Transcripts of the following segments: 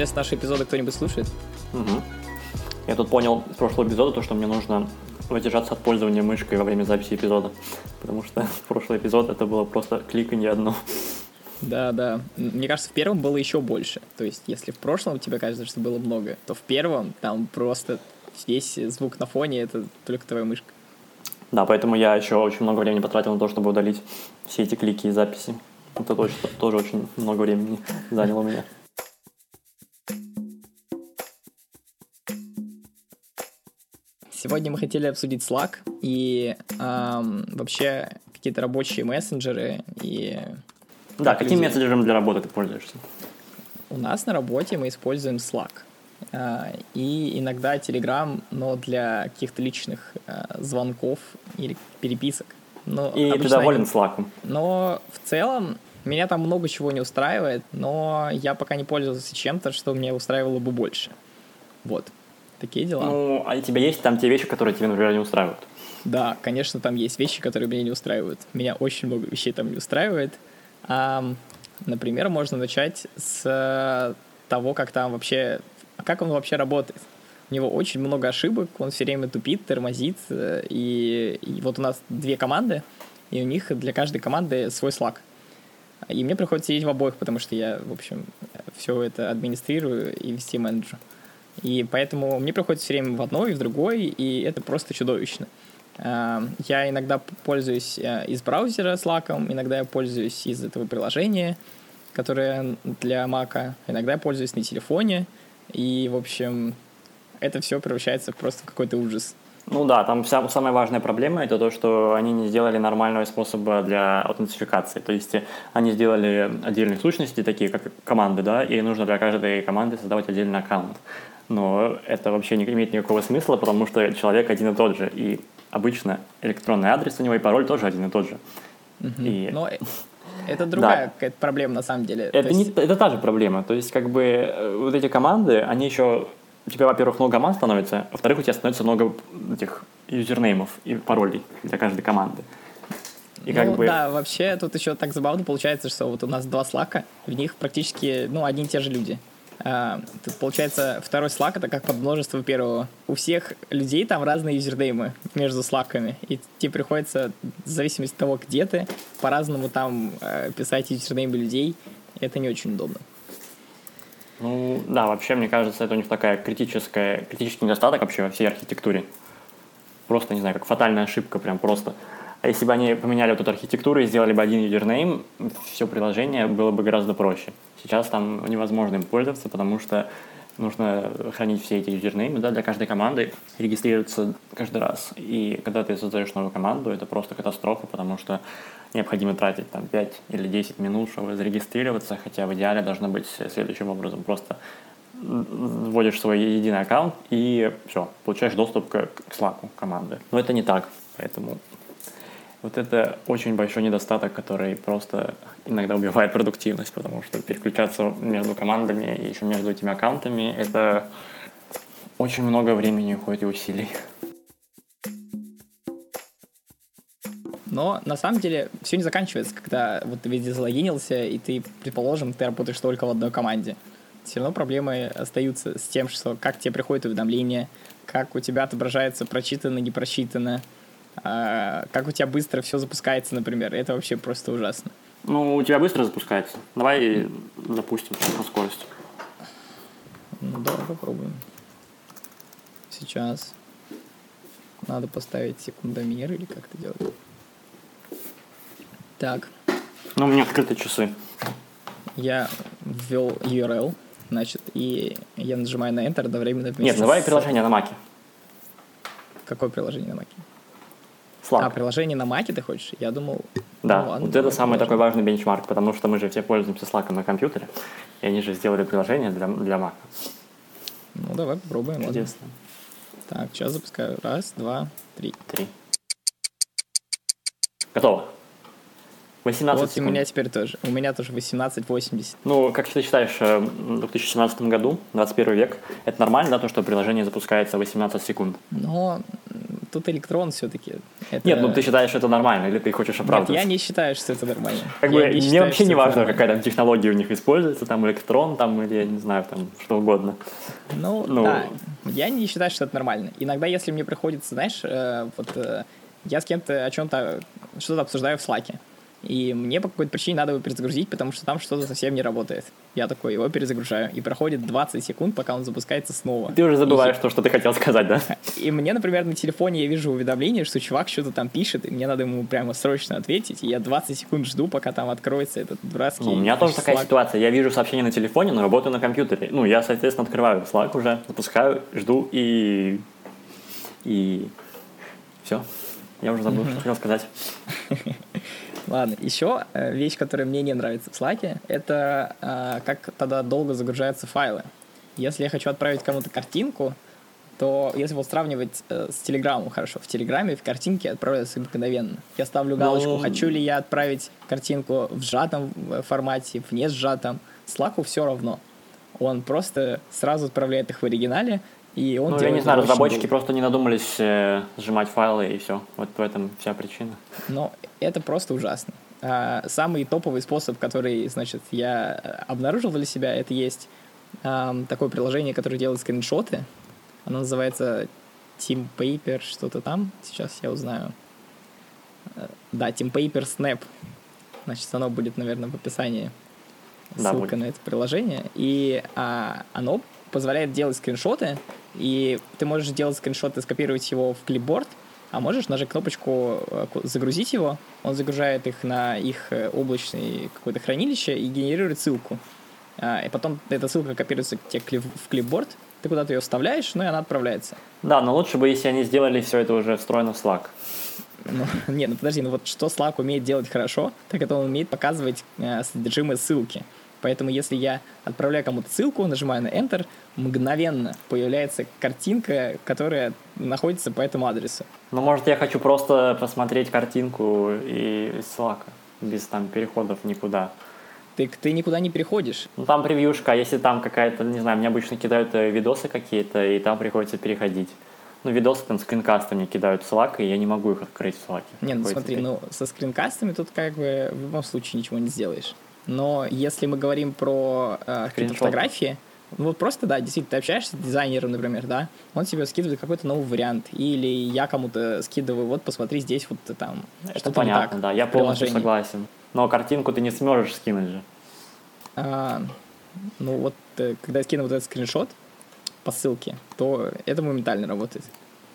Интересно, наши эпизоды кто-нибудь слушает? Угу. Я тут понял с прошлого эпизода то, что мне нужно воздержаться от пользования мышкой во время записи эпизода. Потому что в прошлый эпизод это было просто кликанье одно. Да, да. Мне кажется, в первом было еще больше. То есть, если в прошлом тебе кажется, что было много, то в первом там просто весь звук на фоне это только твоя мышка. Да, поэтому я еще очень много времени потратил на то, чтобы удалить все эти клики и записи. Это тоже, тоже очень много времени заняло меня. Сегодня мы хотели обсудить Slack и эм, вообще какие-то рабочие мессенджеры и... Да, каким люди... мессенджером для работы ты пользуешься? У нас на работе мы используем Slack. Э, и иногда Telegram, но для каких-то личных э, звонков или переписок. Но и ты доволен Slack? Но в целом меня там много чего не устраивает, но я пока не пользовался чем-то, что меня устраивало бы больше. Вот. Такие дела. Ну, а у тебя есть там те вещи, которые тебе, например, не устраивают? Да, конечно, там есть вещи, которые меня не устраивают. Меня очень много вещей там не устраивает. А, например, можно начать с того, как там вообще, как он вообще работает. У него очень много ошибок, он все время тупит, тормозит. И, и вот у нас две команды, и у них для каждой команды свой Slack. И мне приходится сидеть в обоих, потому что я, в общем, все это администрирую и вести менеджер. И поэтому мне приходится все время в одной и в другой, и это просто чудовищно. А, я иногда пользуюсь э, из браузера Slack, иногда я пользуюсь из этого приложения, которое для Mac, иногда я пользуюсь на телефоне, и, в общем, это все превращается просто в какой-то ужас. Ну да, там вся, самая важная проблема это то, что они не сделали нормального способа для аутентификации. То есть они сделали отдельные сущности, такие как команды, да, и нужно для каждой команды создавать отдельный аккаунт но это вообще не имеет никакого смысла, потому что человек один и тот же, и обычно электронный адрес у него и пароль тоже один и тот же. Угу. И... Но это другая да. какая-то проблема на самом деле. Это, есть... не, это та же проблема. То есть, как бы, э, вот эти команды, они еще... У тебя, во-первых, много команд становится, во-вторых, у тебя становится много этих юзернеймов и паролей для каждой команды. И ну, как бы... да, вообще тут еще так забавно получается, что вот у нас два слака, в них практически, ну, одни и те же люди. А, тут, получается, второй Slack — это как подмножество первого. У всех людей там разные юзернеймы между слаками, и тебе приходится, в зависимости от того, где ты, по-разному там э, писать юзернеймы людей. Это не очень удобно. Ну, да, вообще, мне кажется, это у них такая критическая, критический недостаток вообще во всей архитектуре. Просто, не знаю, как фатальная ошибка, прям просто. А если бы они поменяли вот эту архитектуру и сделали бы один юзернейм, все приложение было бы гораздо проще. Сейчас там невозможно им пользоваться, потому что нужно хранить все эти юзернеймы да, для каждой команды, регистрироваться каждый раз. И когда ты создаешь новую команду, это просто катастрофа, потому что необходимо тратить там 5 или 10 минут, чтобы зарегистрироваться, хотя в идеале должно быть следующим образом. Просто вводишь свой единый аккаунт и все, получаешь доступ к, к Slack команды. Но это не так, поэтому вот это очень большой недостаток, который просто иногда убивает продуктивность, потому что переключаться между командами и еще между этими аккаунтами, это очень много времени уходит и усилий. Но на самом деле все не заканчивается, когда вот ты везде залогинился, и ты, предположим, ты работаешь только в одной команде. Все равно проблемы остаются с тем, что как тебе приходит уведомление, как у тебя отображается прочитано, не прочитано, как у тебя быстро все запускается, например. Это вообще просто ужасно. Ну, у тебя быстро запускается. Давай запустим по скорости. Ну, давай попробуем. Сейчас надо поставить секундомер или как это делать. Так. Ну, у меня открыты часы. Я ввел URL, значит, и я нажимаю на Enter одновременно. Нет, давай приложение на Маке. Какое приложение на Маке? Slack. А, приложение на Маке ты хочешь? Я думал... Да, ну, ладно, вот это самый такой важный бенчмарк, потому что мы же все пользуемся Slack на компьютере, и они же сделали приложение для, для Mac. Ну, давай попробуем. Чудесно. Так, сейчас запускаю. Раз, два, три. Три. Готово. 18 вот секунд. у меня теперь тоже. У меня тоже 18-80. Ну, как ты считаешь, э, в 2017 году, 21 век, это нормально, да, то, что приложение запускается 18 секунд? Ну, тут электрон все-таки. Это... Нет, ну ты считаешь, что это нормально, или ты хочешь оправдываться? Нет, я не считаю, что это нормально. Как я бы, мне считаю, вообще не важно, какая там технология у них используется, там электрон, там, или я не знаю, там, что угодно. Ну, ну... да, я не считаю, что это нормально. Иногда, если мне приходится, знаешь, э, вот э, я с кем-то о чем-то, что-то обсуждаю в Slack, и мне по какой-то причине надо его перезагрузить, потому что там что-то совсем не работает. Я такой его перезагружаю, и проходит 20 секунд, пока он запускается снова. Ты уже забываешь и... то, что ты хотел сказать, да? И мне, например, на телефоне я вижу уведомление, что чувак что-то там пишет, и мне надо ему прямо срочно ответить, и я 20 секунд жду, пока там откроется этот дурацкий... Ну, у меня тоже такая ситуация. Я вижу сообщение на телефоне, но работаю на компьютере. Ну, я, соответственно, открываю Slack уже, запускаю, жду и... И... Все. Я уже забыл, что хотел сказать. Ладно, еще э, вещь, которая мне не нравится в Slack, это э, как тогда долго загружаются файлы. Если я хочу отправить кому-то картинку, то если вот сравнивать э, с Телеграмом, хорошо, в Телеграме в картинке отправляются мгновенно. Я ставлю галочку, Но... Ну, хочу ли я отправить картинку в сжатом э, формате, в не сжатом. Slack все равно. Он просто сразу отправляет их в оригинале, и он ну, я не знаю, разработчики долго. просто не надумались э, сжимать файлы, и все. Вот в этом вся причина. Но это просто ужасно. А, самый топовый способ, который, значит, я обнаружил для себя, это есть а, такое приложение, которое делает скриншоты. Оно называется Team Paper, что-то там. Сейчас я узнаю. Э, да, Team Paper Snap. Значит, оно будет, наверное, в описании. Ссылка да, на это приложение. И а, оно позволяет делать скриншоты, и ты можешь делать скриншот и скопировать его в клипборд, а можешь нажать кнопочку э, «Загрузить его», он загружает их на их э, облачное какое-то хранилище и генерирует ссылку. А, и потом эта ссылка копируется к тебе в клипборд, ты куда-то ее вставляешь, ну и она отправляется. Да, но лучше бы, если они сделали все это уже встроено в Slack. Ну, не, ну подожди, ну вот что Slack умеет делать хорошо, так это он умеет показывать э, содержимое ссылки. Поэтому если я отправляю кому-то ссылку, нажимаю на Enter, мгновенно появляется картинка, которая находится по этому адресу. Ну, может, я хочу просто посмотреть картинку и из Slack, без там переходов никуда. Ты, ты никуда не переходишь. Ну, там превьюшка, а если там какая-то, не знаю, мне обычно кидают э, видосы какие-то, и там приходится переходить. Ну, видосы там скринкастами кидают в Slack, и я не могу их открыть в Slack. Не, ну смотри, ну, со скринкастами тут как бы в любом случае ничего не сделаешь. Но если мы говорим про э, какие-то фотографии, ну вот просто, да, действительно, ты общаешься с дизайнером, например, да, он тебе скидывает какой-то новый вариант, или я кому-то скидываю, вот посмотри здесь вот там. Это понятно, так, да, я полностью согласен. Но картинку ты не сможешь скинуть же. А, ну вот, э, когда я скину вот этот скриншот по ссылке, то это моментально работает.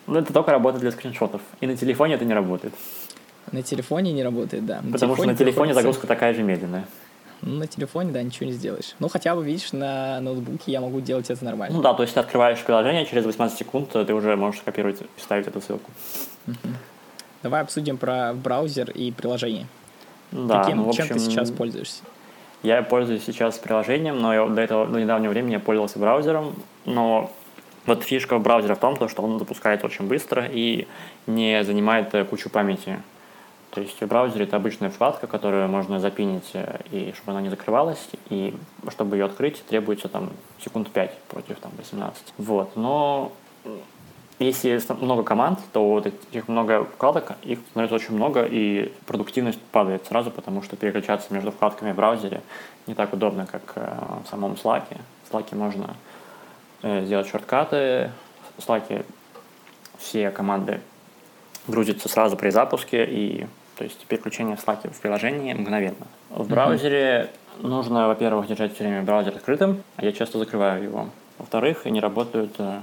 Ну это только работает для скриншотов, и на телефоне это не работает. На телефоне не работает, да. На Потому что на телефоне загрузка такая же медленная. Ну, на телефоне, да, ничего не сделаешь. Ну, хотя бы, видишь, на ноутбуке я могу делать это нормально. Ну да, то есть ты открываешь приложение, через 18 секунд ты уже можешь копировать и вставить эту ссылку. Угу. Давай обсудим про браузер и приложение. Да, Каким, ну, в общем, чем ты сейчас пользуешься? Я пользуюсь сейчас приложением, но я до этого, до недавнего времени я пользовался браузером, но вот фишка браузера в том, что он запускается очень быстро и не занимает кучу памяти. То есть в браузере это обычная вкладка, которую можно запинить, э, и чтобы она не закрывалась, и чтобы ее открыть, требуется там секунд 5 против там 18. Вот, но если много команд, то вот этих много вкладок, их становится очень много, и продуктивность падает сразу, потому что переключаться между вкладками в браузере не так удобно, как э, в самом Slack. В Slack можно э, сделать шорткаты, в Slack все команды грузятся сразу при запуске, и то есть переключение Slack в приложении мгновенно. В браузере mm-hmm. нужно, во-первых, держать все время браузер открытым, а я часто закрываю его. Во-вторых, не работают э,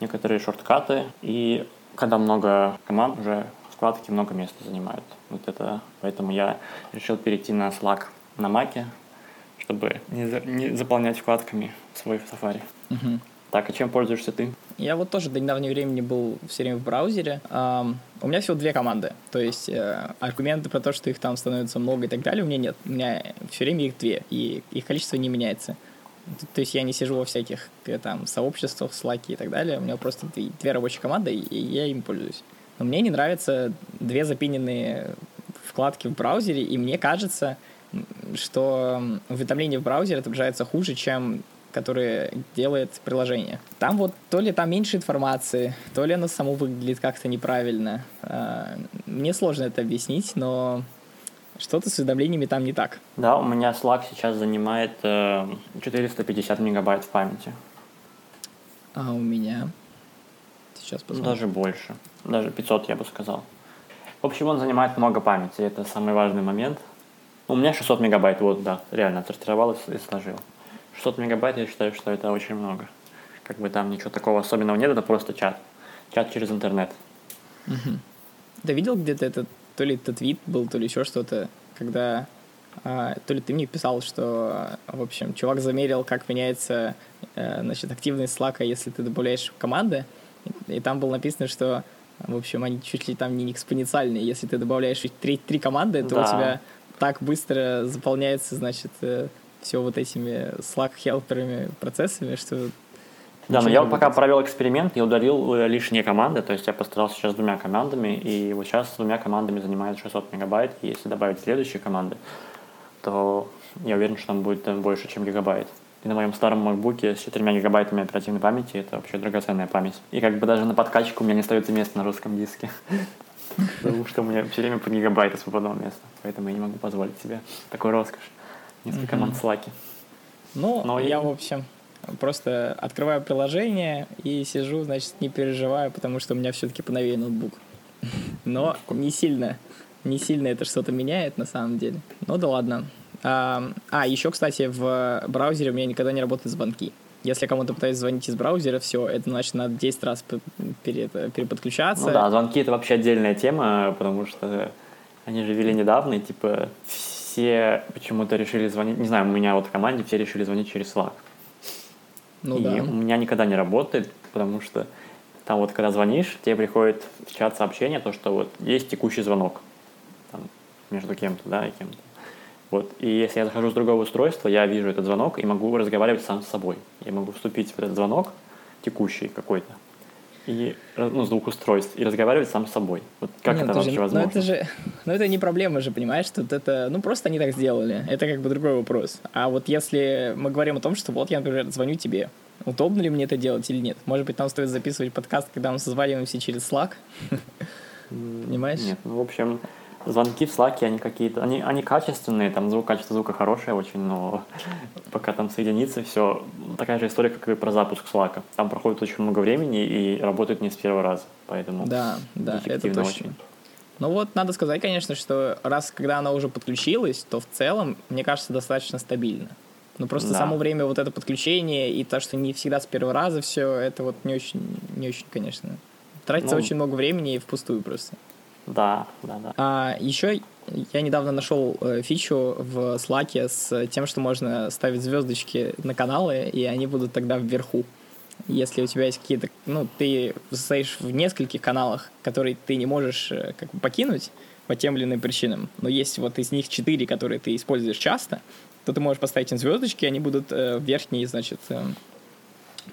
некоторые шорткаты, и когда много команд, уже вкладки много места занимают. Вот это, поэтому я решил перейти на Slack на Mac, чтобы не, за, не заполнять вкладками свой Safari. Mm-hmm. Так, а чем пользуешься ты? Я вот тоже до недавнего времени был все время в браузере. У меня всего две команды. То есть э, аргументы про то, что их там становится много и так далее, у меня нет. У меня все время их две, и их количество не меняется. То есть я не сижу во всяких э, там сообществах, слаки и так далее. У меня просто две, две рабочие команды, и я им пользуюсь. Но мне не нравятся две запиненные вкладки в браузере, и мне кажется, что уведомление в браузере отображается хуже, чем который делает приложение. Там вот то ли там меньше информации, то ли оно само выглядит как-то неправильно. А, мне сложно это объяснить, но что-то с уведомлениями там не так. Да, у меня Slack сейчас занимает 450 э, мегабайт в памяти. А у меня? Сейчас посмотрим. Даже больше. Даже 500, я бы сказал. В общем, он занимает много памяти, это самый важный момент. У меня 600 мегабайт, вот, да, реально отсортировал и сложил. 600 мегабайт, я считаю, что это очень много. Как бы там ничего такого особенного нет, это просто чат. Чат через интернет. Угу. Ты видел где-то этот, то ли это твит был, то ли еще что-то, когда а, то ли ты мне писал, что, в общем, чувак замерил, как меняется э, значит, активность слака, если ты добавляешь команды, и там было написано, что, в общем, они чуть ли там не экспоненциальные. Если ты добавляешь три, три команды, то да. у тебя так быстро заполняется, значит, э, все вот этими Slack-хелперами процессами, что... Да, но я вот пока провел эксперимент, я удалил э, лишние команды, то есть я постарался сейчас с двумя командами, и вот сейчас с двумя командами занимает 600 мегабайт, и если добавить следующие команды, то я уверен, что там будет больше, чем гигабайт. И на моем старом макбуке с 4 гигабайтами оперативной памяти это вообще драгоценная память. И как бы даже на подкачку у меня не остается места на русском диске. Потому что у меня все время по гигабайту свободного места. Поэтому я не могу позволить себе такой роскошь. Несколько команд слаки. Ну, Но я, в общем, просто открываю приложение и сижу, значит, не переживаю, потому что у меня все-таки поновее ноутбук. Но не сильно, не сильно это что-то меняет на самом деле. Ну да ладно. А, а, еще, кстати, в браузере у меня никогда не работают звонки. Если кому-то пытаюсь звонить из браузера, все, это значит, надо 10 раз переподключаться. Ну да, звонки это вообще отдельная тема, потому что они же вели недавно, и типа все почему-то решили звонить, не знаю, у меня вот в команде все решили звонить через Slack. Ну и да. у меня никогда не работает, потому что там вот когда звонишь, тебе приходит в чат сообщение, то, что вот есть текущий звонок там, между кем-то, да, и кем-то. Вот. И если я захожу с другого устройства, я вижу этот звонок и могу разговаривать сам с собой. Я могу вступить в этот звонок, текущий какой-то, и, ну, с двух устройств, и разговаривать сам с собой. Вот как Нет, это вообще же, возможно? Ну, это же, ну, это не проблема же, понимаешь, что это, ну, просто они так сделали. Это как бы другой вопрос. А вот если мы говорим о том, что вот я, например, звоню тебе, удобно ли мне это делать или нет? Может быть, нам стоит записывать подкаст, когда мы созваниваемся через Slack? Понимаешь? Нет, ну, в общем, звонки в Slack, они какие-то, они, они качественные, там звук, качество звука хорошее очень, но пока там соединится все, такая же история, как и про запуск Slack. Там проходит очень много времени и работает не с первого раза, поэтому Да, да, это точно. Очень. Ну вот, надо сказать, конечно, что раз, когда она уже подключилась, то в целом, мне кажется, достаточно стабильно. Ну просто да. само время вот это подключение и то, что не всегда с первого раза все, это вот не очень, не очень, конечно. Тратится ну, очень много времени и впустую просто. Да, да, да. А еще я недавно нашел э, фичу в Slack с тем, что можно ставить звездочки на каналы, и они будут тогда вверху. Если у тебя есть какие-то, ну, ты состоишь в нескольких каналах, которые ты не можешь э, как бы покинуть по тем или иным причинам, но есть вот из них четыре, которые ты используешь часто, то ты можешь поставить им звездочки, они будут э, в верхней, значит, э,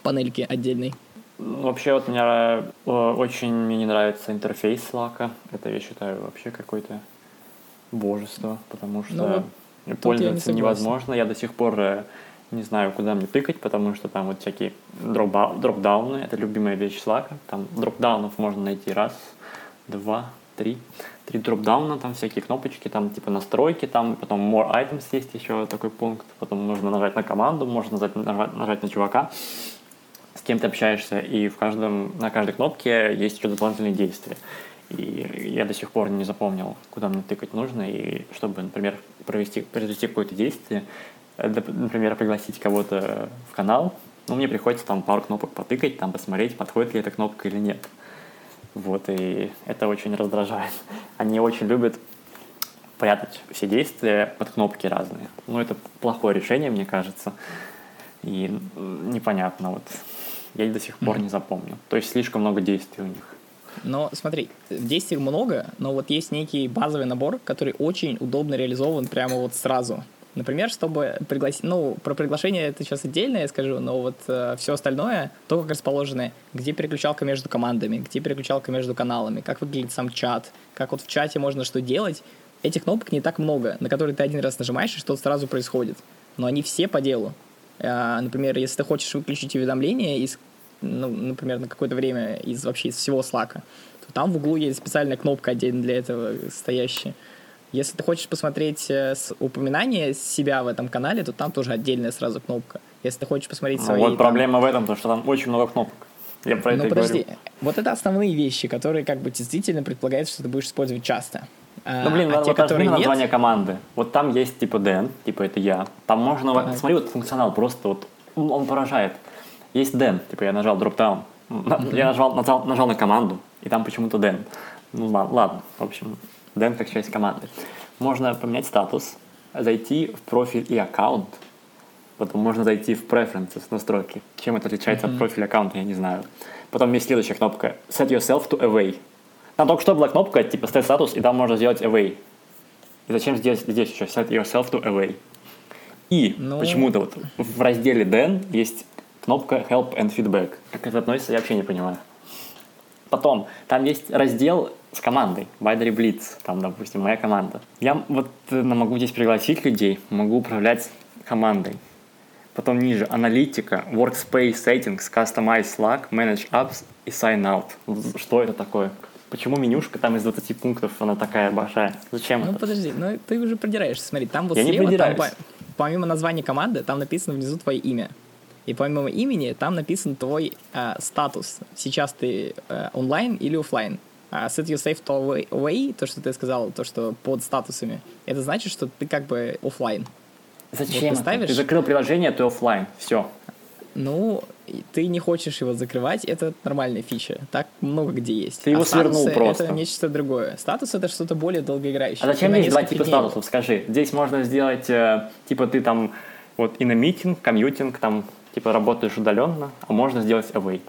панельке отдельной. Вообще вот меня э, очень мне не нравится интерфейс Slack. Это я считаю вообще какое-то божество, потому что ну, пользоваться я не невозможно. Я до сих пор э, не знаю, куда мне тыкать, потому что там вот всякие дропдауны, это любимая вещь Slack. Там дропдаунов можно найти раз, два, три. Три дропдауна, там всякие кнопочки, там типа настройки, там потом more items есть еще такой пункт, потом можно нажать на команду, можно нажать, нажать, нажать на чувака кем ты общаешься, и в каждом, на каждой кнопке есть еще дополнительные действия. И я до сих пор не запомнил, куда мне тыкать нужно, и чтобы, например, провести, произвести какое-то действие, э, например, пригласить кого-то в канал, ну, мне приходится там пару кнопок потыкать, там посмотреть, подходит ли эта кнопка или нет. Вот, и это очень раздражает. Они очень любят прятать все действия под кнопки разные. Ну, это плохое решение, мне кажется. И непонятно, вот я их до сих пор mm-hmm. не запомню. То есть слишком много действий у них. Но смотри, действий много, но вот есть некий базовый набор, который очень удобно реализован прямо вот сразу. Например, чтобы пригласить, ну, про приглашение это сейчас отдельно я скажу, но вот э, все остальное, то, как расположены, где переключалка между командами, где переключалка между каналами, как выглядит сам чат, как вот в чате можно что делать, этих кнопок не так много, на которые ты один раз нажимаешь, и что-то сразу происходит. Но они все по делу. А, например, если ты хочешь выключить уведомления из, ну, например, на какое-то время из вообще из всего Slack, то там в углу есть специальная кнопка отдельно для этого стоящая. Если ты хочешь посмотреть э, упоминание себя в этом канале, то там тоже отдельная сразу кнопка. Если ты хочешь посмотреть ну, свои... Вот там... проблема в этом, то что там очень много кнопок. Я про ну, это подожди. говорю. Вот это основные вещи, которые как бы действительно предполагается, что ты будешь использовать часто. Ну, блин, а а те, вот которые нет... название команды. Вот там есть типа Дэн, типа это я. Там можно, Так. смотри, вот функционал просто вот, он поражает. Есть Дэн, типа я нажал дропдаун. Я нажал, нажал, нажал на команду, и там почему-то Дэн. Ну ладно, в общем, Дэн как часть команды. Можно поменять статус, зайти в профиль и аккаунт, потом можно зайти в preferences, настройки. Чем это отличается от профиля аккаунта, я не знаю. Потом есть следующая кнопка Set yourself to away. Там только что была кнопка типа Set status, и там можно сделать away. И зачем здесь, здесь еще Set yourself to away? И Ну- почему-то вот в разделе Then есть кнопка Help and Feedback. Как это относится, я вообще не понимаю. Потом, там есть раздел с командой, Binary Blitz, там, допустим, моя команда. Я вот э, могу здесь пригласить людей, могу управлять командой. Потом ниже аналитика, workspace settings, customize Slack, manage apps и sign out. Что это такое? Почему менюшка там из 20 пунктов, она такая большая? Зачем Ну это? подожди, ну ты уже придираешься. Смотри, там вот Я не слева, там придираюсь. по- помимо названия команды, там написано внизу твое имя. И помимо имени, там написан твой э, статус. Сейчас ты э, онлайн или офлайн. А set yourself to away, то, что ты сказал, то, что под статусами, это значит, что ты как бы офлайн. Зачем вот ты ставишь- Ты закрыл приложение, ты оффлайн. Все. Ну, ты не хочешь его закрывать, это нормальная фича. Так много где есть. Ты его а статусы свернул просто. это нечто другое. Статус это что-то более долгоиграющее. А зачем есть два типа дней. статусов? Скажи. Здесь можно сделать, э, типа ты там вот in a meeting, commuting, там типа работаешь удаленно, а можно сделать away.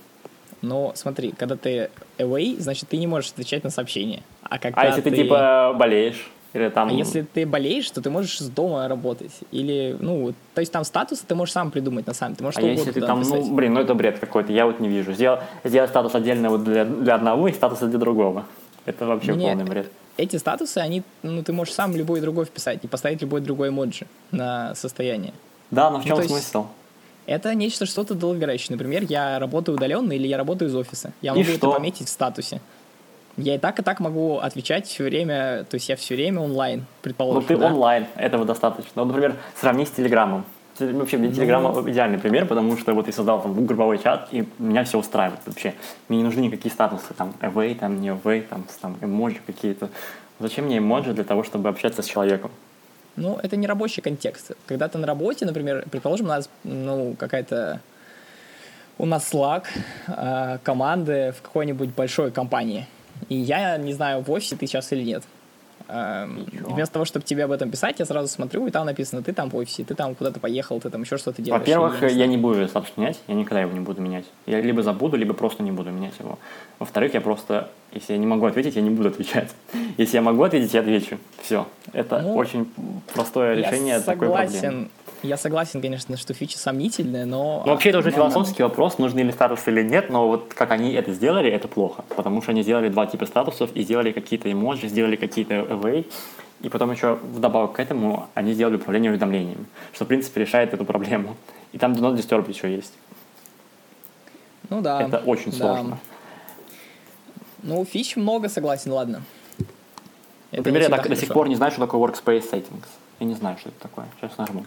Но смотри, когда ты away, значит, ты не можешь отвечать на сообщения. А когда А если ты, типа болеешь или там... А если ты болеешь, то ты можешь с дома работать. Или, ну, то есть там статусы ты можешь сам придумать на самом. Ты можешь А если ты там, написать. ну, блин, ну это бред какой-то, я вот не вижу. Сделал, сделать статус отдельно вот для, для одного и статус для другого. Это вообще Не, полный бред. Эти статусы, они, ну, ты можешь сам любой другой вписать и поставить любой другой эмоджи на состояние. Да, но в Ну, чем то есть- смысл? Это нечто что-то долгоиграющее. Например, я работаю удаленно или я работаю из офиса. Я могу это пометить в статусе. Я и так, и так могу отвечать все время, то есть я все время онлайн, Ну предположим. ты да? онлайн, этого достаточно. Ну, например, сравни с Телеграмом. Те- Вообще, Ну. для Телеграма идеальный пример, потому что вот я создал там групповой чат, и меня все устраивает вообще. Мне не нужны никакие статусы, там, away, там, не away, там, там, эмоджи какие-то. Зачем мне эмоджи для того, чтобы общаться с человеком? Ну, это не рабочий контекст. Когда ты на работе, например, предположим, у нас, ну, какая-то... У нас Slack, э, команды в какой-нибудь большой компании. И я не знаю, в офисе ты сейчас или нет. Эм, вместо того, чтобы тебе об этом писать, я сразу смотрю, и там написано, ты там в офисе, ты там куда-то поехал, ты там еще что-то делаешь. Во-первых, я не я буду этот статус менять, я никогда его не буду менять. Я либо забуду, либо просто не буду менять его. Во-вторых, я просто, если я не могу ответить, я не буду отвечать. Если я могу ответить, я отвечу. Все. Это Ну, очень простое Я решение такой проблемы. Я согласен, конечно, что фича сомнительная, но... Ну, вообще, это уже но- философский вопрос, нужны ли статусы или нет, но вот как они это сделали, это плохо, потому что они сделали два типа статусов и сделали какие-то эмоджи, сделали какие-то away, и потом еще вдобавок к этому они сделали управление уведомлениями, что, в принципе, решает эту проблему. И там Do Not Disturb еще есть. Ну да. это очень да. сложно. Ну, фич много, согласен, ладно. Это Например, я так- до сих пор не знаю, что такое Workspace Settings. Я не знаю, что это такое. Сейчас нажму.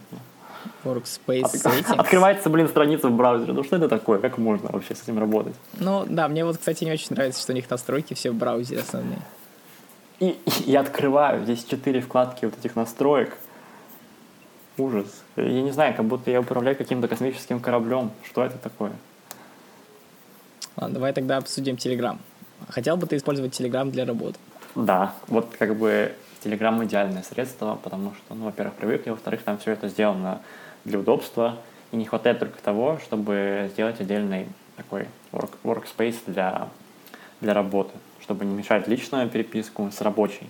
Workspace settings. Открывается, блин, страница в браузере. Ну что это такое? Как можно вообще с этим работать? Ну, да, мне вот, кстати, не очень нравится, что у них настройки все в браузере основные. И, и я открываю, здесь четыре вкладки вот этих настроек. Ужас. Я не знаю, как будто я управляю каким-то космическим кораблем. Что это такое? Ладно, давай тогда обсудим Telegram. Хотел бы ты использовать Telegram для работы? Да, вот как бы Telegram идеальное средство, потому что, ну, во-первых, привыкли, во-вторых, там все это сделано для удобства, и не хватает только того, чтобы сделать отдельный такой work, workspace для, для работы, чтобы не мешать личную переписку с рабочей.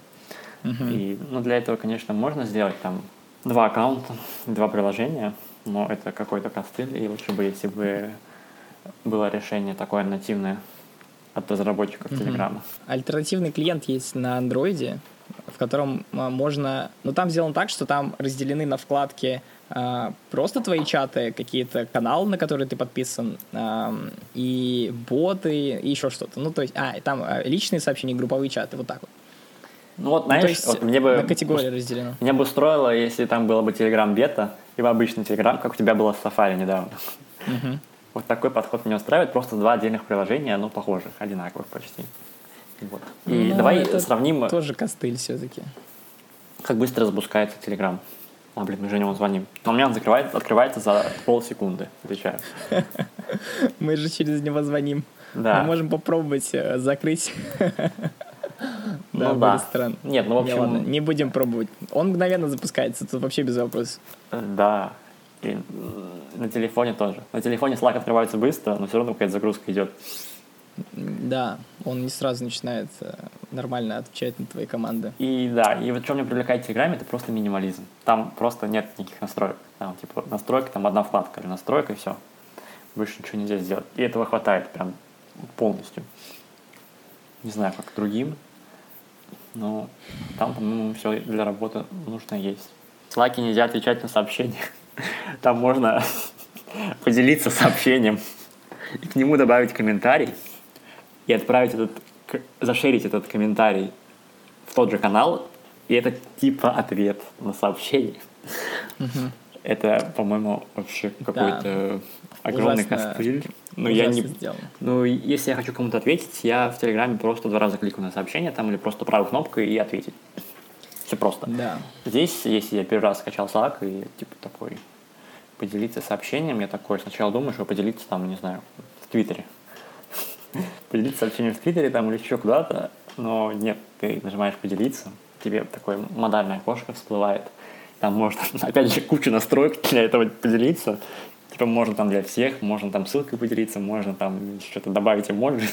И ну, для этого, конечно, можно сделать там два аккаунта, два приложения, но это какой-то костыль, и лучше бы, если бы было решение такое нативное от разработчиков. Телеграма. Альтернативный клиент есть на андроиде. В котором а, можно... Ну, там сделано так, что там разделены на вкладки а, просто твои чаты, какие-то каналы, на которые ты подписан, и боты, и еще что-то. Ну, то есть, а, там а, личные сообщения, групповые чаты, вот так вот. Ну вот, знаешь, ну, то есть вот мне бы... На категории разделено. Меня бы устроило, если там было бы Telegram бета, либо обычный Telegram, как у тебя было с Safari недавно. Угу. Вот такой подход меня устраивает. Просто два отдельных приложения, ну, похожих, одинаковых почти. Вот. И Ну, давай это сравним, Тоже костыль все-таки. как быстро запускается Telegram. А, блин, мы Жене вон звоним. Но у меня он закрывает, открывается за полсекунды, отвечаю. Мы же через него звоним. Да. Мы можем попробовать э, закрыть. Ну Да, да. будет странно. Нет, ну, в Не, общем- ладно, не будем пробовать. Он мгновенно запускается, тут вообще без вопросов. Да. И на телефоне тоже. На телефоне Slack открывается быстро, но все равно какая-то загрузка идет. Да, он не сразу начинает э, нормально отвечать на твои команды. И да, и вот что меня привлекает в Телеграме, это просто минимализм. Там просто нет никаких настроек. Там типа настройка, там одна вкладка или настройка, и все. Больше ничего нельзя сделать. И этого хватает прям полностью. Не знаю, как другим, но там, по-моему, все для работы нужно есть. В нельзя отвечать на сообщения. Там можно поделиться сообщением и к нему добавить комментарий и отправить этот, зашерить этот комментарий в тот же канал, и это типа ответ на сообщение. Это, по-моему, вообще какой-то огромный Ужасно- костыль. Ну, я не... Сделано. Ну, если я хочу кому-то ответить, я в Телеграме просто два раза кликаю на сообщение там или просто правой кнопкой и ответить. Все просто. Да. Здесь, если я первый раз скачал Slack и типа такой поделиться сообщением, я такой сначала думаю, что поделиться там, не знаю, в Твиттере. Поделиться сообщением в Твиттере там или еще куда-то, но нет, ты нажимаешь поделиться, тебе такое модальное окошко всплывает. Там можно, опять же, куча настроек для этого поделиться. Типа можно там для всех, можно там ссылкой поделиться, можно там что-то добавить эмоджи.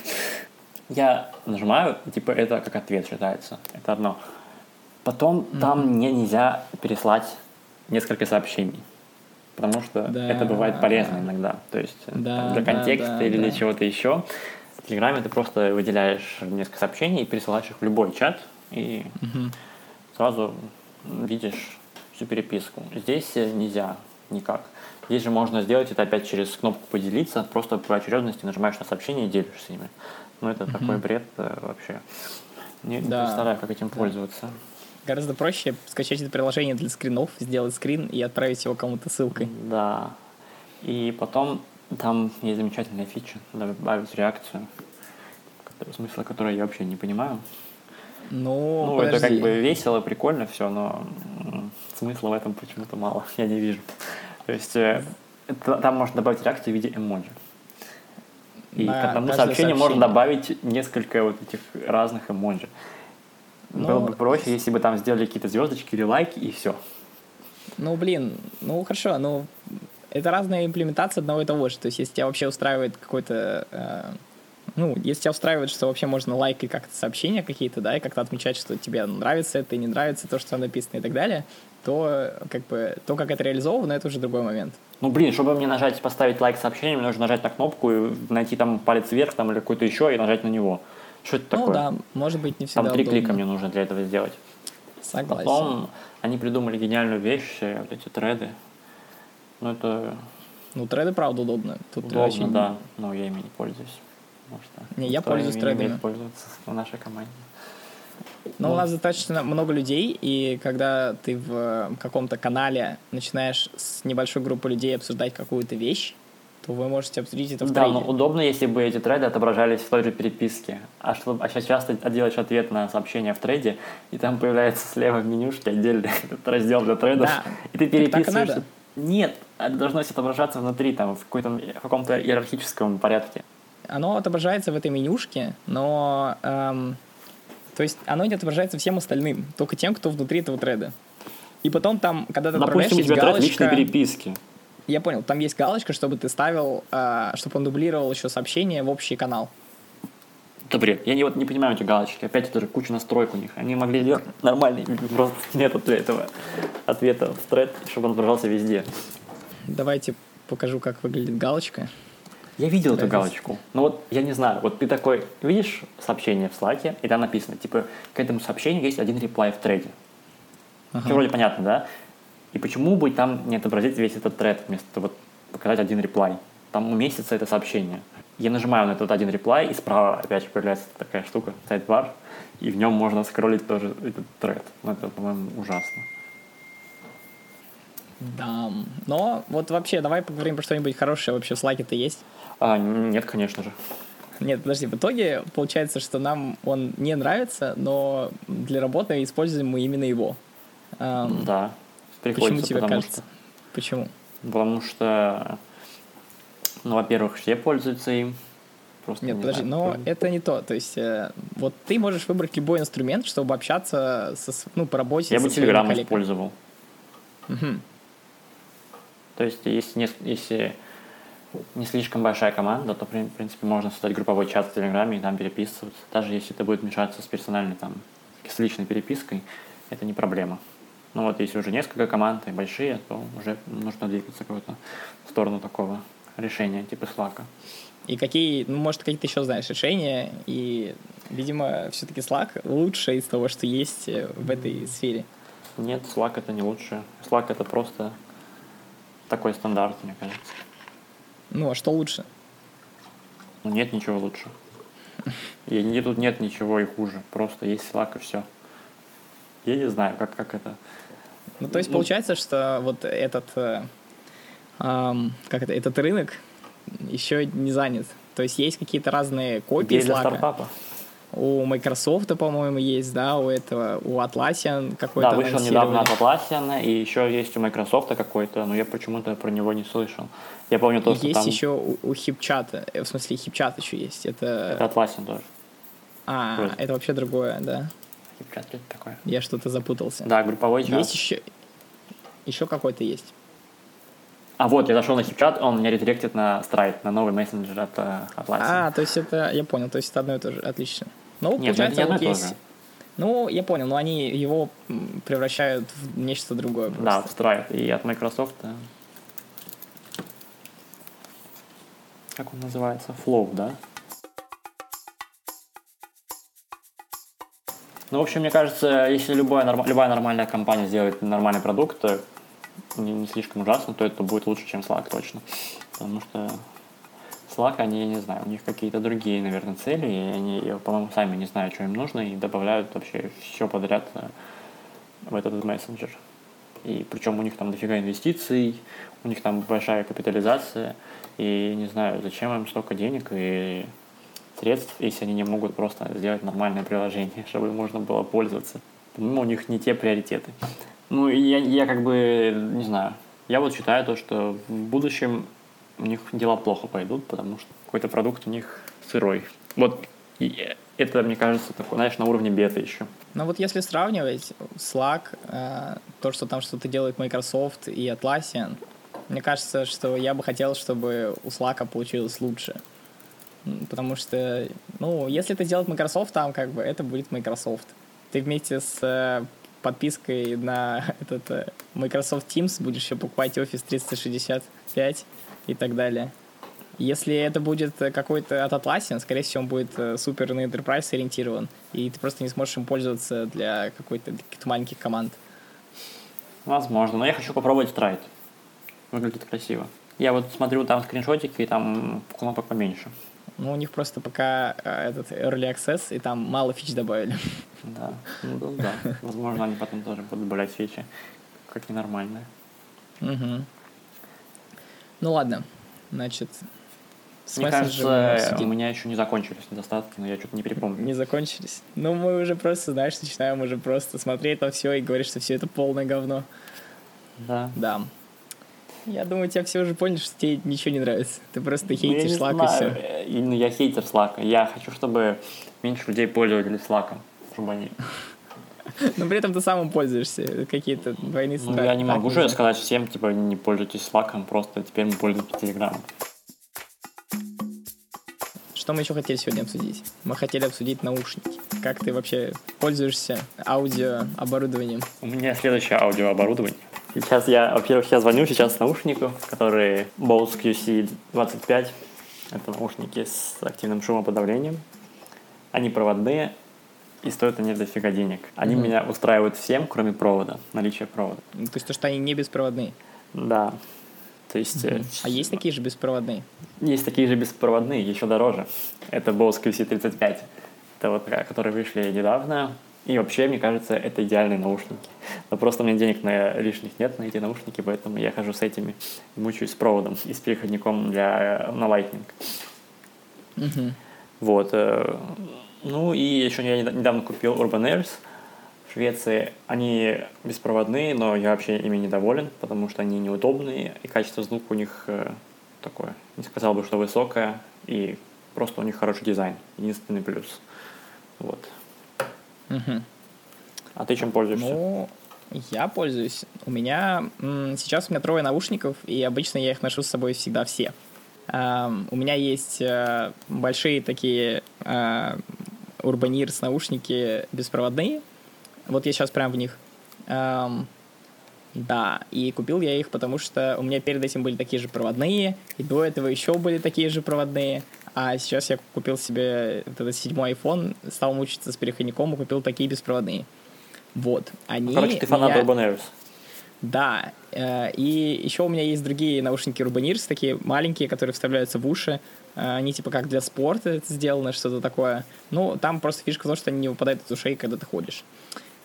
Я нажимаю, и, типа это как ответ считается. Это одно. Потом там мне нельзя переслать несколько сообщений. Потому что Да, это бывает полезно да. иногда. То есть Да, там для контекста да, или для да. чего-то еще. В Телеграме ты просто выделяешь несколько сообщений и пересылаешь их в любой чат. И сразу видишь всю переписку. Здесь э, нельзя никак. Здесь же можно сделать это опять через кнопку «Поделиться», просто по очередности нажимаешь на сообщение и делишься ими. Ну, это такой бред э, вообще. Не, не Да. представляю, как этим пользоваться. Гораздо проще скачать это приложение для скринов, сделать скрин и отправить его кому-то ссылкой. Да. И потом там есть замечательная фича, добавить реакцию, смысла которой я вообще не понимаю. Ну, Ну, это как бы весело, прикольно все, но смысла в этом почему-то мало, я не вижу. То есть э, это- там можно добавить реакцию в виде эмоджи. И На к одному сообщению можно сообщение. добавить несколько вот этих разных эмоджи. Было Ну, бы проще, если бы там сделали какие-то звездочки или лайки, и все. Ну, блин, ну хорошо, ну это разная имплементация одного и того же. То есть, если тебя вообще устраивает какой-то... э, ну, если тебя устраивает, что вообще можно лайкать как-то сообщения какие-то, да, и как-то отмечать, что тебе нравится это и не нравится то, что там написано и так далее, то как бы то, как это реализовано, это уже другой момент. Ну, блин, чтобы мне нажать, поставить лайк сообщению, мне нужно нажать на кнопку и найти там палец вверх там, или какой-то еще и нажать на него. Что это Ну такое? да, может быть, не всегда Там три удобно. клика мне нужно для этого сделать. Согласен. Потом они придумали гениальную вещь, э, вот эти треды. Ну, это Ну, треды, правда, удобно. Тут удобно, вообще не- да, но я ими не пользуюсь. Потому что Не, я пользуюсь ими не умеет тредами. пользоваться в нашей команде. Но Ну. у нас достаточно много людей, и когда ты в каком-то канале начинаешь с небольшой группой людей обсуждать какую-то вещь, то вы можете обсудить это в Да, трейде. но удобно, если бы эти треды отображались в той же переписке. А, что, а сейчас часто делаешь ответ на сообщение в трейде, и там появляется слева в менюшке отдельный этот раздел для трейдов, Да. и ты Так так и переписываешься. надо. Нет, это должно отображаться внутри, там, в, в каком-то иерархическом порядке. Оно отображается в этой менюшке, но... эм, то есть оно не отображается всем остальным, только тем, кто внутри этого треда. И потом там, когда ты отправляешь, Допустим, у тебя тред личной галочка... переписки. Я понял, там есть галочка, чтобы ты ставил, э, чтобы он дублировал еще сообщение в общий канал. Это бред. Я не, вот не понимаю эти галочки. Опять это же куча настроек у них. Они могли сделать нормальный просто метод для этого ответа в тред, чтобы он отображался везде. Давайте покажу, как выглядит галочка. Я видел эту галочку. Ну вот, я не знаю, вот ты такой, видишь сообщение в Slack, и там написано, типа, к этому сообщению есть один реплай в трейде. Ага. Все вроде понятно, да? И почему бы там не отобразить весь этот тред, вместо вот показать один реплай? Там уместится это сообщение. Я нажимаю на этот один реплай, и справа опять же появляется такая штука, сайт-бар, и в нем можно скроллить тоже этот тред. Ну, это, по-моему, ужасно. Да, но вот вообще давай поговорим про что-нибудь хорошее вообще Slack-то есть? А, нет, конечно же. Нет, подожди, в итоге получается, что нам он не нравится, но для работы используем мы именно его. Um, да, приходится, Почему тебе кажется? Что... Почему? Потому что, ну, во-первых, все пользуются им. Просто Нет, не подожди, знаю, но кто... это не то. То есть, э, вот ты можешь выбрать любой инструмент, чтобы общаться со, ну, по работе Я бы Telegram использовал. Угу. То есть, если, не, если не слишком большая команда, то, в принципе, можно создать групповой чат в Телеграме и там переписываться. Даже если это будет мешаться с персональной, там, с личной перепиской, это не проблема. Но вот если уже несколько команд и большие, то уже нужно двигаться в какую-то сторону такого решения, типа Slack. И какие, ну, может, какие-то еще знаешь решения, и, видимо, все-таки Slack лучше из того, что есть э, в этой сфере. Нет, Slack это не лучше. Slack это просто такой стандарт, мне кажется. Ну, а что лучше? Ну, нет ничего лучше. И не, тут нет ничего и хуже. Просто есть Slack и все. Я не знаю, как, как это. Ну, то есть ну, получается, что вот этот, э, как это, этот рынок еще не занят. То есть есть какие-то разные копии для Slack. стартапа. У Microsoft, по-моему, есть, да, у этого, у Atlassian какой-то Да, вышел недавно от Atlassian, и еще есть у Microsoft какой-то, но я почему-то про него не слышал. Я помню то, что Есть там... еще у, у HipChat, э, в смысле HipChat еще есть. Это, это Atlassian тоже. А, Вроде. это вообще другое, да. HipChat это такое? Я что-то запутался. Да, групповой чат. Есть еще, еще какой-то есть. А вот, я зашел на HipChat, он меня редиректит на Stride, на новый мессенджер от Atlassian. А, то есть это, я понял, то есть это одно и то же, отлично. Ну, Нет, получается, вот есть... Ну, я понял, но они его превращают в нечто другое. Просто. Да, в Stride. И от Microsoft как он называется, Flow, да? Ну, в общем, мне кажется, если любая, норм... любая нормальная компания сделает нормальный продукт, не, не слишком ужасно, то это будет лучше, чем Slack точно. Потому что Slack, они, я не знаю, у них какие-то другие, наверное, цели, и они, по-моему, сами не знают, что им нужно, и добавляют вообще все подряд э, в этот мессенджер. И причем у них там дофига инвестиций, у них там большая капитализация, и не знаю, зачем им столько денег и средств, если они не могут просто сделать нормальное приложение, чтобы можно было пользоваться. Ну, у них не те приоритеты. Ну, я, я как бы, не знаю, я вот считаю то, что в будущем у них дела плохо пойдут, потому что какой-то продукт у них сырой. Вот это, мне кажется, такое, знаешь, на уровне бета еще. Ну вот если сравнивать Slack, э, то, что там что-то делает Microsoft и Atlassian, мне кажется, что я бы хотел, чтобы у Slack получилось лучше. Потому что, ну, если это сделать Microsoft, там как бы это будет Microsoft. Ты вместе с э, подпиской на этот э, Microsoft Teams будешь еще покупать Office 365 и так далее. Если это будет какой-то от Atlassian, скорее всего, он будет э, супер на Enterprise ориентирован, и ты просто не сможешь им пользоваться для какой-то каких-то маленьких команд. Возможно, но я хочу попробовать Stride выглядит красиво. Я вот смотрю там скриншотики, и там кнопок поменьше. Ну, у них просто пока э, этот early access, и там мало фич добавили. Да, ну да. Возможно, они потом тоже будут добавлять фичи, как ненормальные. Угу. Ну ладно, значит, с Мне кажется, у меня еще не закончились недостатки, но я что-то не припомню. Не закончились? Ну, мы уже просто, знаешь, начинаем уже просто смотреть на все и говорить, что все это полное говно. Да. Да. Я думаю, тебя все уже поняли, что тебе ничего не нравится. Ты просто ну, хейтишь Slack и все. Ну, я хейтер Slack. Я хочу, чтобы меньше людей пользовались Slack. Чтобы они... Но при этом ты сам им пользуешься. Какие-то двойные. Ну, я не могу же сказать всем, типа, не пользуйтесь Slack, просто теперь мы пользуемся Telegram. Что мы еще хотели сегодня обсудить? Мы хотели обсудить наушники. Как ты вообще пользуешься аудиооборудованием? У меня следующее аудиооборудование. Сейчас я, во-первых, я звоню сейчас наушнику, которые Bose QC25. Это наушники с активным шумоподавлением. Они проводные, и стоят они дофига денег. Они mm-hmm. меня устраивают всем, кроме провода, наличия провода. Ну, то есть то, что они не беспроводные? Да. То есть... Mm-hmm. А есть такие же беспроводные? Есть такие же беспроводные, еще дороже. Это Bose QC35. Это вот, которые вышли недавно. И вообще, мне кажется, это идеальные наушники. Но просто у меня денег на лишних нет на эти наушники, поэтому я хожу с этими, мучаюсь с проводом и с переходником для, на Lightning. Угу. Вот. Э, ну и еще я недавно купил Urban Airs в Швеции. Они беспроводные, но я вообще ими недоволен, потому что они неудобные, и качество звука у них э, такое, не сказал бы, что высокое, и просто у них хороший дизайн. Единственный плюс. Вот. Угу. А ты чем пользуешься? Ну, я пользуюсь. У меня сейчас у меня трое наушников, и обычно я их ношу с собой всегда все. у меня есть э, большие такие э, Urban наушники беспроводные. Вот я сейчас прям в них. да, и купил я их, потому что у меня перед этим были такие же проводные, и до этого еще были такие же проводные. А сейчас я купил себе этот седьмой iPhone, стал мучиться с переходником и купил такие беспроводные. Вот. Они Короче, ты фанат меня... Urban Airs. Да. Э, и еще у меня есть другие наушники Urban Ears, такие маленькие, которые вставляются в уши. Э, они типа как для спорта это сделано, что-то такое. Ну, там просто фишка в том, что они не выпадают из ушей, когда ты ходишь.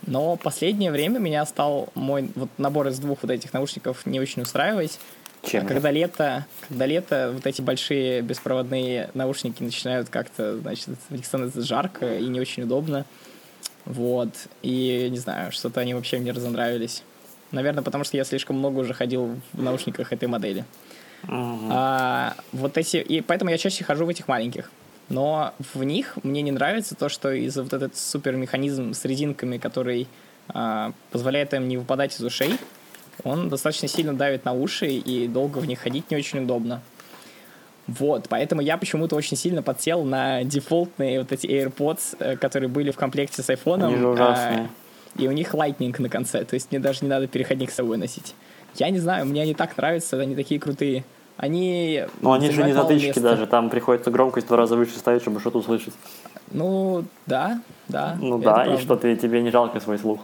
Но последнее время меня стал мой вот набор из двух вот этих наушников не очень устраивать. Чем? Когда лето, когда лето, вот эти большие беспроводные наушники начинают как-то, значит, в них становится жарко и не очень удобно. Вот. И, не знаю, что-то они вообще мне разонравились. Наверное, потому что я слишком много уже ходил в наушниках этой модели. Uh-huh. А, вот эти... И поэтому я чаще хожу в этих маленьких. Но в них мне не нравится то, что из-за вот этот супер механизм с резинками, который а, позволяет им не выпадать из ушей, он достаточно сильно давит на уши, и долго в них ходить не очень удобно. Вот, поэтому я почему-то очень сильно подсел на дефолтные вот эти AirPods, э, которые были в комплекте с iPhone. Они же ужасные. А, и у них Lightning на конце, то есть мне даже не надо переходник с собой носить. Я не знаю, мне они так нравятся, они такие крутые. Они... Ну, они же не затычки места. даже, там приходится громкость в два раза выше ставить, чтобы что-то услышать. Ну, да, да. Ну да, правда. и что, ты, тебе не жалко свой слух?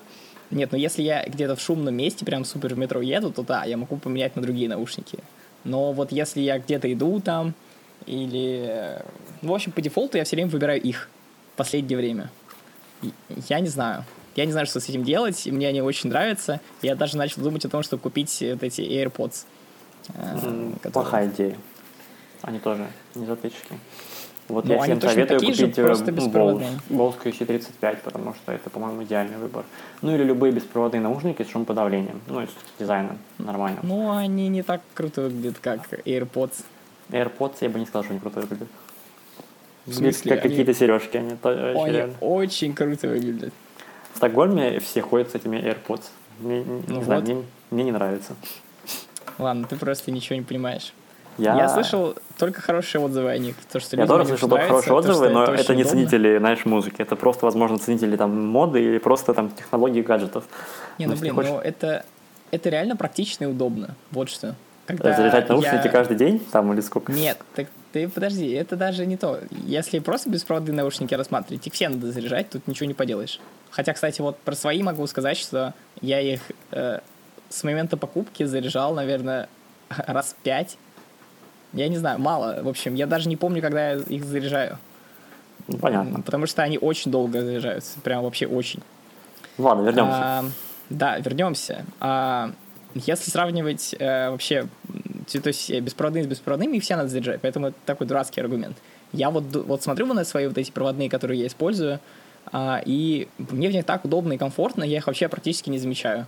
Нет, ну если я где-то в шумном месте, прям супер в метро еду, то да, я могу поменять на другие наушники. Но вот если я где-то иду там, или... Ну, в общем, по дефолту я все время выбираю их в последнее время. Я не знаю. Я не знаю, что с этим делать, мне они очень нравятся. Я даже начал думать о том, чтобы купить вот эти AirPods. Mm, которые... Плохая идея. Они тоже не затычки. Вот Но ну, я всем советую купить же, э, просто Bose QC35, потому что это, по-моему, идеальный выбор. Ну или любые беспроводные наушники с шумоподавлением. Ну и с дизайном нормально. Ну, они не так круто выглядят, как AirPods. AirPods я бы не сказал, что они круто выглядят. В смысле, как они... какие-то сережки, они, они очень круто выглядят. В Стокгольме все ходят с этими AirPods. Мне, ну не вот. знаю, мне, мне не нравится. Ладно, ты просто ничего не понимаешь. Я... я слышал только хорошие отзывы о них. То, что я тоже слышал только хорошие отзывы, то, но это, это не удобно. ценители, знаешь, музыки. Это просто, возможно, ценители там моды или просто там технологий гаджетов. Не, ну, блин, хочешь... ну это, это реально практично и удобно. Вот что. Когда Заряжать наушники я... каждый день там или сколько? Нет, так ты подожди, это даже не то. Если просто беспроводные наушники рассматривать, их все надо заряжать, тут ничего не поделаешь. Хотя, кстати, вот про свои могу сказать, что я их э, с момента покупки заряжал, наверное, раз пять я не знаю, мало. В общем, я даже не помню, когда я их заряжаю. Ну, понятно. Потому что они очень долго заряжаются. Прям вообще очень. Ладно, вернемся. А, да, вернемся. А, если сравнивать э, вообще, то есть э, беспроводные с беспроводными, их все надо заряжать. Поэтому это такой дурацкий аргумент. Я вот, вот смотрю на свои вот эти проводные, которые я использую, а, и мне в них так удобно и комфортно, я их вообще практически не замечаю.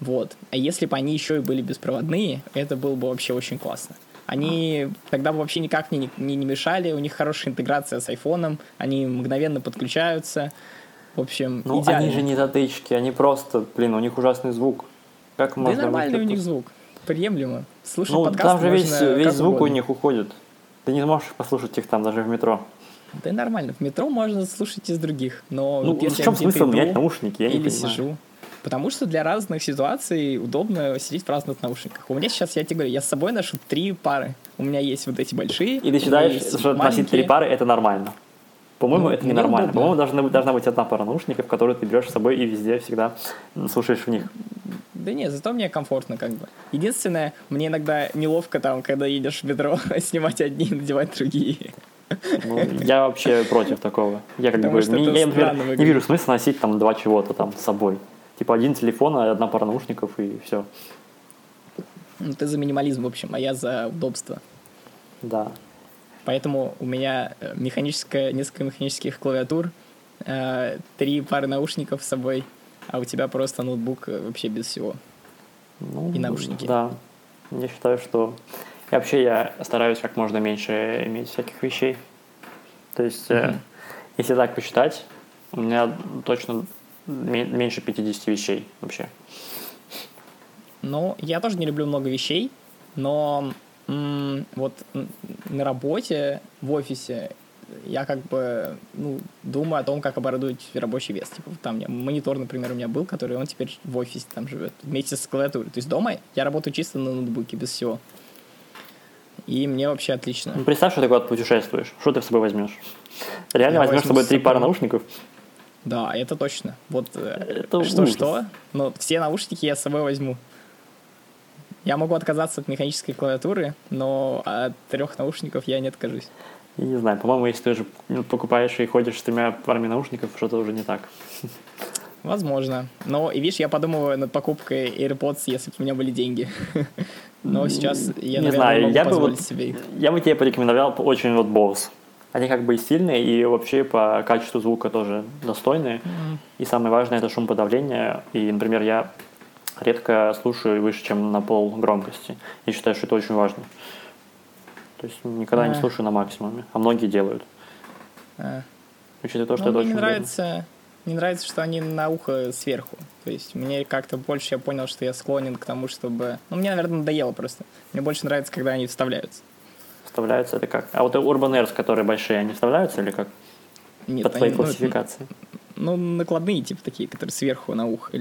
Вот. А если бы они еще и были беспроводные, это было бы вообще очень классно. Они тогда вообще никак не, не, не мешали, у них хорошая интеграция с айфоном, они мгновенно подключаются. В общем, ну, идеально. они же не затычки, они просто, блин, у них ужасный звук. Как да можно нормальный у них звук, приемлемо. Слушать ну, подкаст там же весь, весь звук угодно. у них уходит. Ты не сможешь послушать их там даже в метро. Да нормально, в метро можно слушать из других, но ну, вот в чем смысл менять наушники, я или не сижу, Потому что для разных ситуаций удобно сидеть в разных наушниках. У меня сейчас, я тебе говорю, я с собой ношу три пары. У меня есть вот эти большие. И ты считаешь, что носить три пары это нормально? По-моему, ну, это ненормально. По-моему, должна, должна быть одна пара наушников, которую ты берешь с собой и везде всегда слушаешь в них. Да нет, зато мне комфортно как бы. Единственное, мне иногда неловко там, когда едешь в метро, снимать одни и надевать другие. Ну, я вообще против такого. Я как Потому бы, не, я, например, не вижу смысла носить там два чего-то там с собой. Типа один телефон, а одна пара наушников и все. Ну, ты за минимализм, в общем, а я за удобство. Да. Поэтому у меня э, механическая, несколько механических клавиатур, э, три пары наушников с собой, а у тебя просто ноутбук э, вообще без всего. Ну, и наушники. Да. Я считаю, что и вообще я стараюсь как можно меньше иметь всяких вещей. То есть, mm-hmm. если так посчитать, у меня точно меньше 50 вещей вообще. Ну, я тоже не люблю много вещей, но м- вот на работе, в офисе я как бы ну, думаю о том, как оборудовать рабочий вес. Типа, там у монитор, например, у меня был, который он теперь в офисе там живет вместе с клавиатурой. То есть дома я работаю чисто на ноутбуке, без всего и мне вообще отлично. Ну, представь, что ты куда-то путешествуешь. Что ты с собой возьмешь? Реально Я возьмешь с собой три пары наушников? Да, это точно. Вот э, что-что, но все наушники я с собой возьму. Я могу отказаться от механической клавиатуры, но от трех наушников я не откажусь. Не знаю, по-моему, если ты уже покупаешь и ходишь с тремя парами наушников, что-то уже не так. Возможно. Но, и видишь, я подумываю над покупкой AirPods, если бы у меня были деньги. Но сейчас я, не наверное, знаю, могу я бы вот, себе их. Я бы тебе порекомендовал очень вот Bose. Они как бы и сильные, и вообще по качеству звука тоже достойные. Mm-hmm. И самое важное это шумоподавление. И, например, я редко слушаю выше, чем на пол громкости. Я считаю, что это очень важно. То есть никогда mm-hmm. не слушаю на максимуме, а многие делают. Mm-hmm. Учитывая то, что ну, это очень мне нравится, мне нравится, что они на ухо сверху. То есть мне как-то больше я понял, что я склонен к тому, чтобы... Ну, мне, наверное, надоело просто. Мне больше нравится, когда они вставляются. Вставляются это как? А вот Urban Airs, которые большие, они вставляются или как? Нет, По твоей они, классификации? Ну, ну, накладные, типа такие, которые сверху на ухо.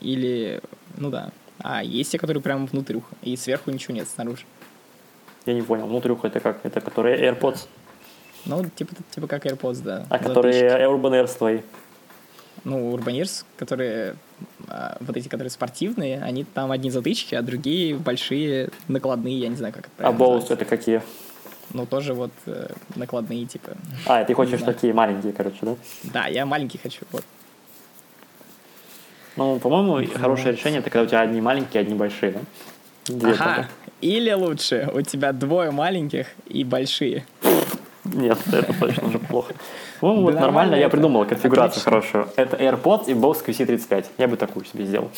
Или, ну да. А есть те, которые прямо внутрь уха. И сверху ничего нет, снаружи. Я не понял. Внутрь уха это как? Это которые AirPods? Ну, типа, типа как AirPods, да. А которые Urban Airs твои? ну, Урбанирс, которые а, вот эти, которые спортивные, они там одни затычки, а другие большие накладные, я не знаю, как это А боус это какие? Ну, тоже вот э, накладные, типа. А, ты хочешь такие маленькие, короче, да? Да, я маленький хочу, вот. Ну, по-моему, ну, хорошее решение это когда у тебя одни маленькие, одни большие, да? Где ага. Или лучше, у тебя двое маленьких и большие. Нет, это точно уже плохо. Ну, вот нормально, я придумал конфигурацию хорошую. Это AirPods и Bose QC35. Я бы такую себе сделал.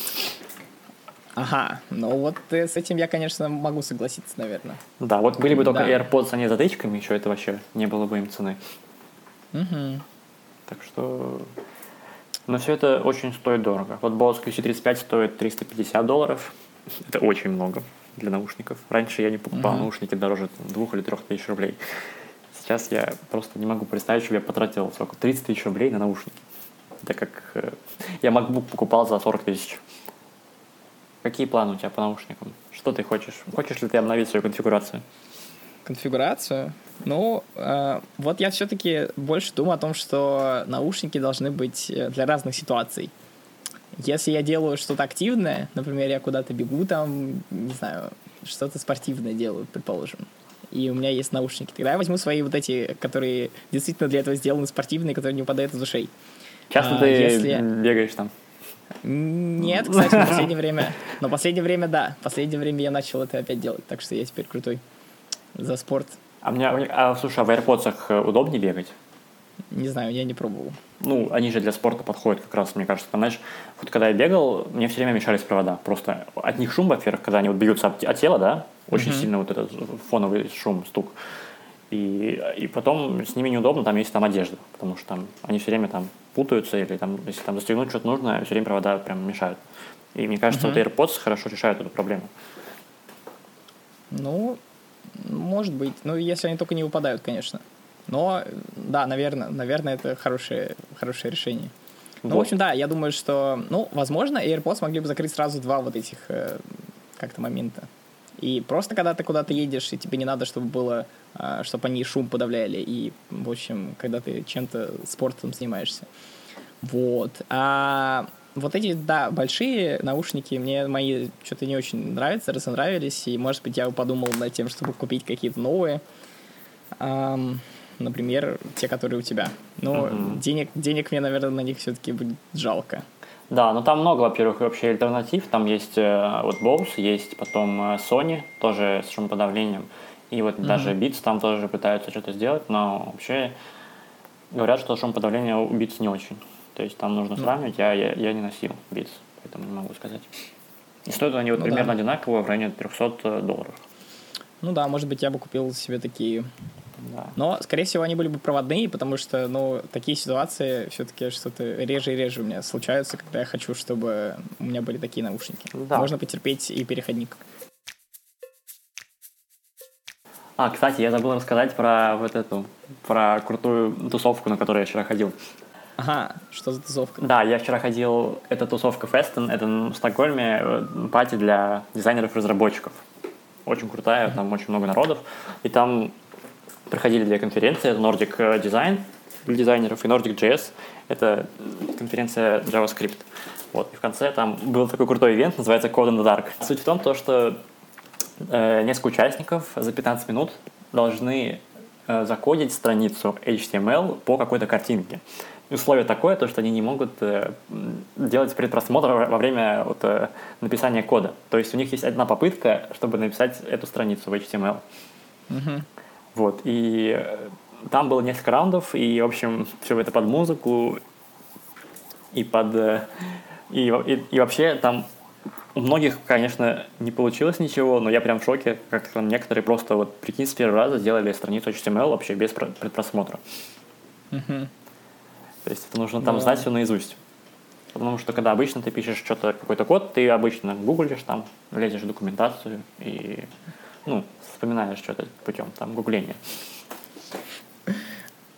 Ага, ну вот э, с этим я, конечно, могу согласиться, наверное. Да, вот были бы только да. AirPods, а не затычками, еще это вообще не было бы им цены. Угу. Так что... Но все это очень стоит дорого. Вот Bose QC35 стоит 350 долларов. Это очень много для наушников. Раньше я не покупал угу. наушники дороже двух или трех тысяч рублей. Сейчас я просто не могу представить, что я потратил сколько, 30 тысяч рублей на наушники. Это как э, я MacBook покупал за 40 тысяч. Какие планы у тебя по наушникам? Что ты хочешь? Хочешь ли ты обновить свою конфигурацию? Конфигурацию? Ну, э, вот я все-таки больше думаю о том, что наушники должны быть э, для разных ситуаций. Если я делаю что-то активное, например, я куда-то бегу, там, не знаю, что-то спортивное делаю, предположим, и у меня есть наушники. Тогда я возьму свои вот эти, которые действительно для этого сделаны, спортивные, которые не упадают из ушей. Часто а, ты если... бегаешь там? Нет, кстати, в последнее время. Но в последнее время, да. В последнее время я начал это опять делать, так что я теперь крутой за спорт. А, мне, а слушай, а в AirPods э, удобнее бегать? Не знаю, я не пробовал. Ну, они же для спорта подходят как раз, мне кажется. Знаешь, вот когда я бегал, мне все время мешались провода. Просто от них шум, во-первых, когда они вот бьются от, от тела, да, очень mm-hmm. сильно вот этот фоновый шум, стук. И, и потом с ними неудобно, там есть там одежда, потому что там они все время там путаются, или там, если там застегнуть что-то нужно, все время провода прям мешают. И мне кажется, mm-hmm. вот AirPods хорошо решают эту проблему. Ну, может быть. Ну, если они только не выпадают, конечно. Но, да, наверное, наверное, это хорошее, хорошее решение. Ну, в общем, да, я думаю, что, ну, возможно, AirPods могли бы закрыть сразу два вот этих э, как-то момента. И просто когда ты куда-то едешь, и тебе не надо, чтобы было, чтобы они шум подавляли, и, в общем, когда ты чем-то спортом занимаешься. Вот. А вот эти, да, большие наушники мне мои что-то не очень нравятся, разонравились, и, может быть, я подумал над тем, чтобы купить какие-то новые. Эм, например, те, которые у тебя. Но uh-huh. денег, денег мне, наверное, на них все-таки будет жалко. Да, но там много, во-первых, вообще альтернатив. Там есть э, вот Bose, есть потом э, Sony, тоже с шумоподавлением. И вот uh-huh. даже Beats там тоже пытаются что-то сделать, но вообще говорят, что шумоподавление у Beats не очень. То есть там нужно сравнивать, я, я, я не носил Beats, поэтому не могу сказать. И стоят они вот ну, примерно да. одинаково в районе 300 долларов. Ну да, может быть, я бы купил себе такие. Да. Но, скорее всего, они были бы проводные, потому что, ну, такие ситуации все-таки что-то реже и реже у меня случаются, когда я хочу, чтобы у меня были такие наушники. Да. Можно потерпеть и переходник. А, кстати, я забыл рассказать про вот эту, про крутую тусовку, на которую я вчера ходил. Ага, что за тусовка? Да, я вчера ходил, это тусовка Festen, это в Стокгольме, э, пати для дизайнеров-разработчиков. Очень крутая, там очень много народов. И там проходили две конференции, это Nordic Design для дизайнеров и Nordic JS, это конференция JavaScript. Вот, и в конце там был такой крутой ивент, называется Code in the Dark. Суть в том, то, что э, несколько участников за 15 минут должны э, закодить страницу HTML по какой-то картинке условие такое, то, что они не могут э, делать предпросмотр во время вот, э, написания кода. То есть у них есть одна попытка, чтобы написать эту страницу в HTML. Mm-hmm. Вот, и э, там было несколько раундов, и, в общем, все это под музыку, и под... Э, и, и, и вообще там у многих, конечно, не получилось ничего, но я прям в шоке, как там некоторые просто вот, прикинь, с первого раза сделали страницу HTML вообще без предпросмотра. Mm-hmm. То есть это нужно там да. знать все наизусть. Потому что когда обычно ты пишешь что-то, какой-то код, ты обычно гуглишь там, лезешь в документацию и, ну, вспоминаешь что-то путем там гугления.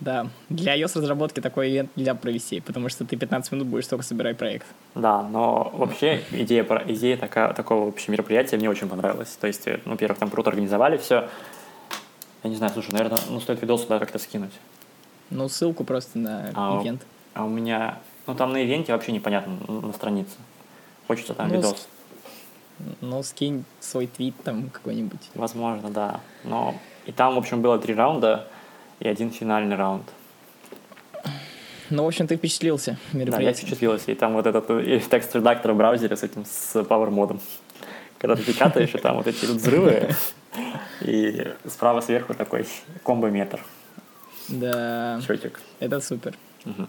Да, для iOS-разработки такой ивент нельзя провести, потому что ты 15 минут будешь только собирать проект. Да, но вообще идея, идея такая, такого вообще мероприятия мне очень понравилась. То есть, ну, во-первых, там круто организовали все. Я не знаю, слушай, наверное, ну, стоит видос сюда как-то скинуть. Ну, ссылку просто на а, ивент. А у меня... Ну, там на ивенте вообще непонятно на странице. Хочется там ну, видос. С... Ну, скинь свой твит там какой-нибудь. Возможно, да. Но... И там, в общем, было три раунда и один финальный раунд. Ну, в общем, ты впечатлился мероприятием. Да, я впечатлился. И там вот этот и текст-редактор в браузере с этим, с Power модом. Когда ты печатаешь, и там вот эти взрывы, и справа сверху такой комбометр. Да. Счетик. Это супер. Угу.